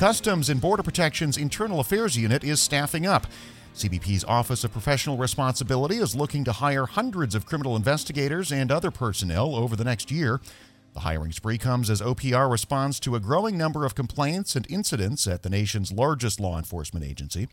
Customs and Border Protection's Internal Affairs Unit is staffing up. CBP's Office of Professional Responsibility is looking to hire hundreds of criminal investigators and other personnel over the next year. The hiring spree comes as OPR responds to a growing number of complaints and incidents at the nation's largest law enforcement agency.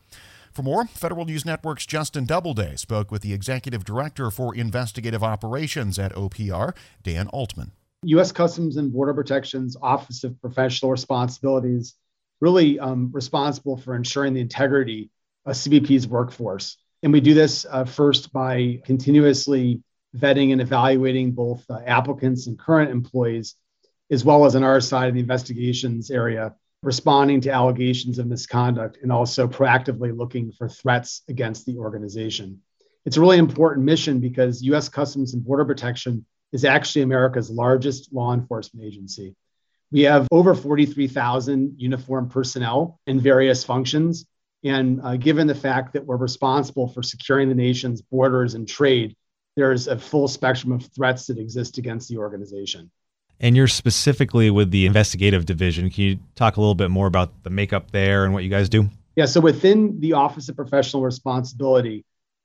For more, Federal News Network's Justin Doubleday spoke with the Executive Director for Investigative Operations at OPR, Dan Altman. U.S. Customs and Border Protection's Office of Professional Responsibilities really um, responsible for ensuring the integrity of CBP's workforce. And we do this uh, first by continuously vetting and evaluating both uh, applicants and current employees, as well as on our side of the investigations area, responding to allegations of misconduct and also proactively looking for threats against the organization. It's a really important mission because US Customs and Border Protection is actually America's largest law enforcement agency. We have over 43,000 uniformed personnel in various functions. And uh, given the fact that we're responsible for securing the nation's borders and trade, there's a full spectrum of threats that exist against the organization. And you're specifically with the investigative division. Can you talk a little bit more about the makeup there and what you guys do? Yeah, so within the Office of Professional Responsibility,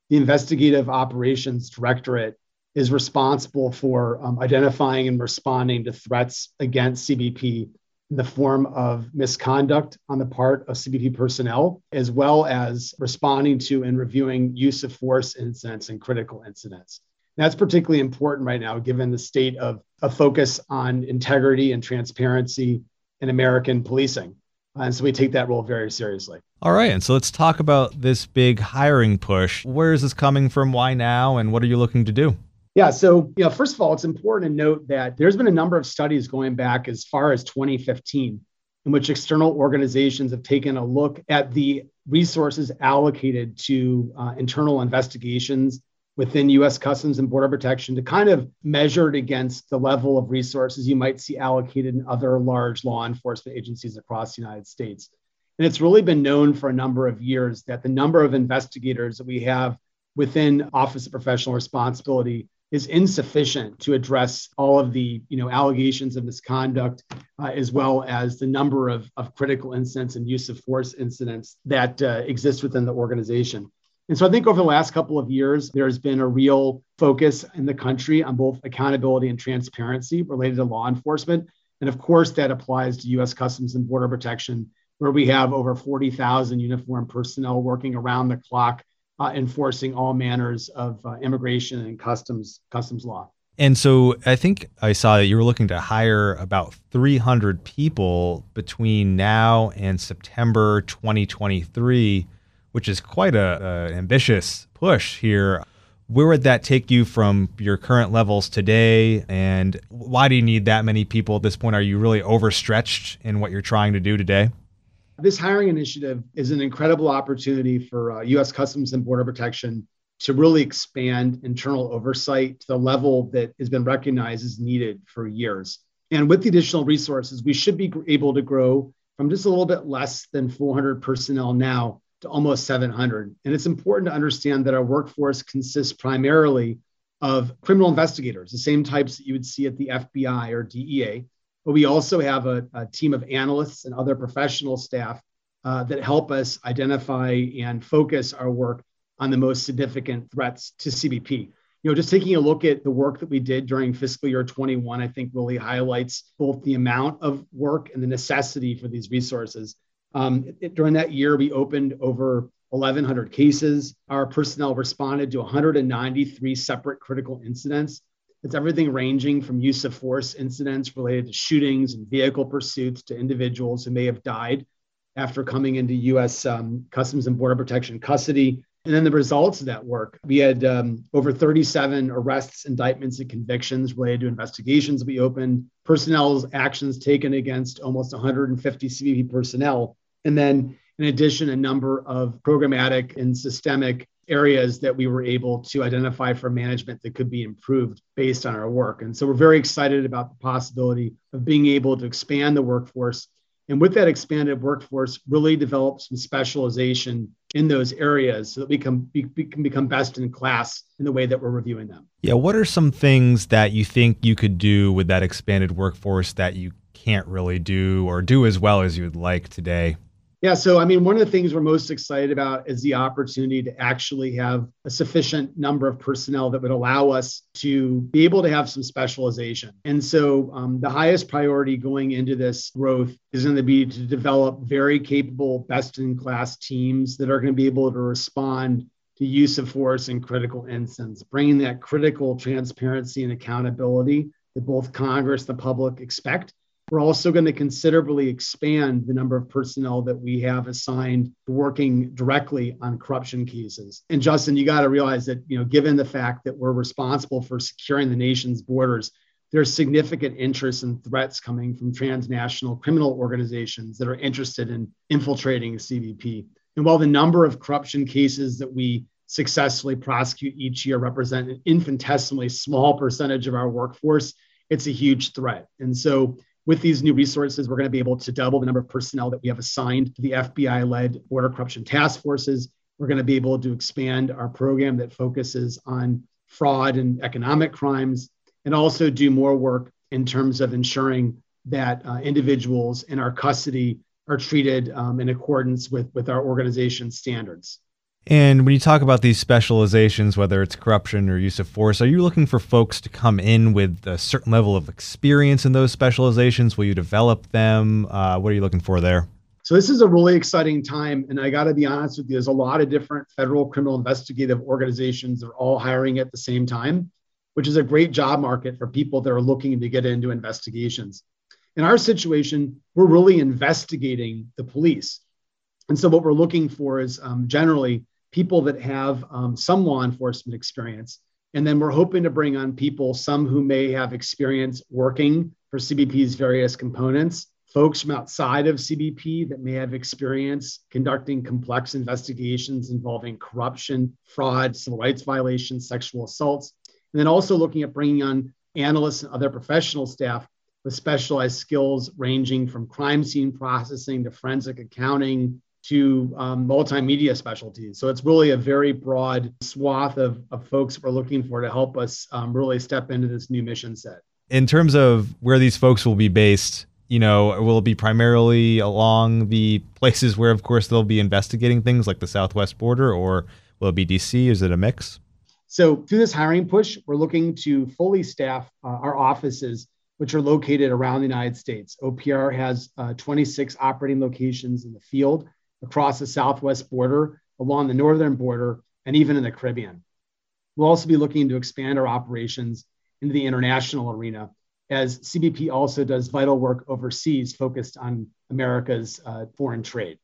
the Investigative Operations Directorate is responsible for um, identifying and responding to threats against CBP in the form of misconduct on the part of CBP personnel, as well as responding to and reviewing use of force incidents and critical incidents. That's particularly important right now, given the state of a focus on integrity and transparency in American policing. And so we take that role very seriously. All right. And so let's talk about this big hiring push. Where is this coming from? Why now? And what are you looking to do? Yeah. So, you know, first of all, it's important to note that there's been a number of studies going back as far as 2015 in which external organizations have taken a look at the resources allocated to uh, internal investigations within US Customs and Border Protection to kind of measure it against the level of resources you might see allocated in other large law enforcement agencies across the United States. And it's really been known for a number of years that the number of investigators that we have within Office of Professional Responsibility is insufficient to address all of the you know allegations of misconduct uh, as well as the number of, of critical incidents and use of force incidents that uh, exist within the organization. And so i think over the last couple of years there's been a real focus in the country on both accountability and transparency related to law enforcement. And of course that applies to us customs and border protection where we have over 40,000 uniformed personnel working around the clock uh, enforcing all manners of uh, immigration and customs customs law. And so I think I saw that you were looking to hire about 300 people between now and September 2023, which is quite a, a ambitious push here. Where would that take you from your current levels today? And why do you need that many people at this point? Are you really overstretched in what you're trying to do today? This hiring initiative is an incredible opportunity for uh, US Customs and Border Protection to really expand internal oversight to the level that has been recognized as needed for years. And with the additional resources, we should be able to grow from just a little bit less than 400 personnel now to almost 700. And it's important to understand that our workforce consists primarily of criminal investigators, the same types that you would see at the FBI or DEA, but we also have a, a team of analysts and other professional staff uh, that help us identify and focus our work on the most significant threats to CBP. You know, just taking a look at the work that we did during fiscal year 21, I think really highlights both the amount of work and the necessity for these resources. Um, it, during that year, we opened over 1,100 cases. Our personnel responded to 193 separate critical incidents it's everything ranging from use of force incidents related to shootings and vehicle pursuits to individuals who may have died after coming into U.S. Um, Customs and Border Protection custody. And then the results of that work. We had um, over 37 arrests, indictments, and convictions related to investigations we opened, personnel's actions taken against almost 150 CBP personnel. And then, in addition, a number of programmatic and systemic areas that we were able to identify for management that could be improved based on our work. And so we're very excited about the possibility of being able to expand the workforce. And with that expanded workforce, really develop some specialization in those areas so that we can, we, can become best in class in the way that we're reviewing them. Yeah. What are some things that you think you could do with that expanded workforce that you can't really do or do as well as you would like today? Yeah, so I mean, one of the things we're most excited about is the opportunity to actually have a sufficient number of personnel that would allow us to be able to have some specialization. And so, um, the highest priority going into this growth is going to be to develop very capable, best in class teams that are going to be able to respond to use of force in critical instances, bringing that critical transparency and accountability that both Congress, and the public expect we're also going to considerably expand the number of personnel that we have assigned working directly on corruption cases. And Justin, you got to realize that, you know, given the fact that we're responsible for securing the nation's borders, there's significant interest and threats coming from transnational criminal organizations that are interested in infiltrating CBP. And while the number of corruption cases that we successfully prosecute each year represent an infinitesimally small percentage of our workforce, it's a huge threat. And so with these new resources, we're going to be able to double the number of personnel that we have assigned to the FBI led border corruption task forces. We're going to be able to expand our program that focuses on fraud and economic crimes, and also do more work in terms of ensuring that uh, individuals in our custody are treated um, in accordance with, with our organization standards. And when you talk about these specializations, whether it's corruption or use of force, are you looking for folks to come in with a certain level of experience in those specializations? Will you develop them? Uh, what are you looking for there? So this is a really exciting time, and I got to be honest with you. There's a lot of different federal criminal investigative organizations that are all hiring at the same time, which is a great job market for people that are looking to get into investigations. In our situation, we're really investigating the police, and so what we're looking for is um, generally people that have um, some law enforcement experience. And then we're hoping to bring on people, some who may have experience working for CBP's various components, folks from outside of CBP that may have experience conducting complex investigations involving corruption, fraud, civil rights violations, sexual assaults. And then also looking at bringing on analysts and other professional staff with specialized skills ranging from crime scene processing to forensic accounting, to um, multimedia specialties. So it's really a very broad swath of, of folks we're looking for to help us um, really step into this new mission set. In terms of where these folks will be based, you know, will it be primarily along the places where, of course, they'll be investigating things like the southwest border, or will it be DC? Is it a mix? So through this hiring push, we're looking to fully staff uh, our offices which are located around the United States. OPR has uh, 26 operating locations in the field across the southwest border, along the northern border, and even in the Caribbean. We'll also be looking to expand our operations into the international arena as CBP also does vital work overseas focused on America's uh, foreign trade.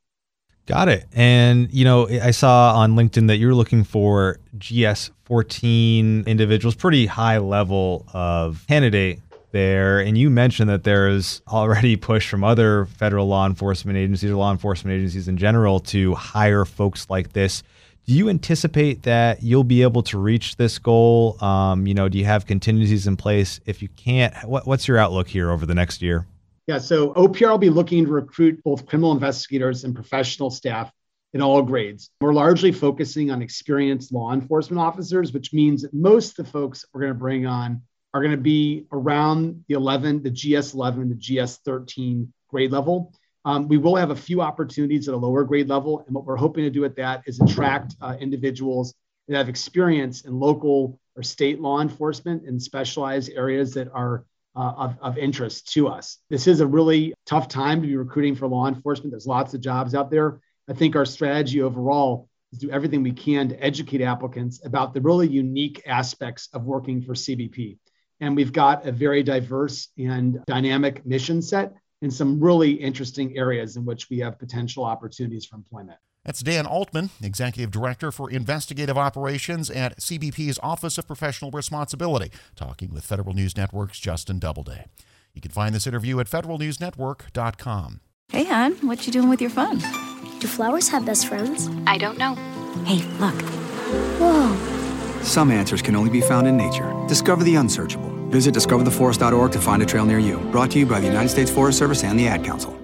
Got it. And, you know, I saw on LinkedIn that you're looking for GS 14 individuals, pretty high level of candidate there. And you mentioned that there's already push from other federal law enforcement agencies or law enforcement agencies in general to hire folks like this. Do you anticipate that you'll be able to reach this goal? Um, you know, do you have contingencies in place? If you can't, what, what's your outlook here over the next year? Yeah, so OPR will be looking to recruit both criminal investigators and professional staff in all grades. We're largely focusing on experienced law enforcement officers, which means that most of the folks we're going to bring on are going to be around the 11, the GS 11, the GS 13 grade level. Um, we will have a few opportunities at a lower grade level. And what we're hoping to do at that is attract uh, individuals that have experience in local or state law enforcement in specialized areas that are uh, of, of interest to us. This is a really tough time to be recruiting for law enforcement. There's lots of jobs out there. I think our strategy overall is do everything we can to educate applicants about the really unique aspects of working for CBP. And we've got a very diverse and dynamic mission set in some really interesting areas in which we have potential opportunities for employment. That's Dan Altman, Executive Director for Investigative Operations at CBP's Office of Professional Responsibility, talking with Federal News Network's Justin Doubleday. You can find this interview at federalnewsnetwork.com. Hey, hon, what you doing with your phone? Do flowers have best friends? I don't know. Hey, look. Whoa. Some answers can only be found in nature. Discover the unsearchable Visit discovertheforest.org to find a trail near you. Brought to you by the United States Forest Service and the Ad Council.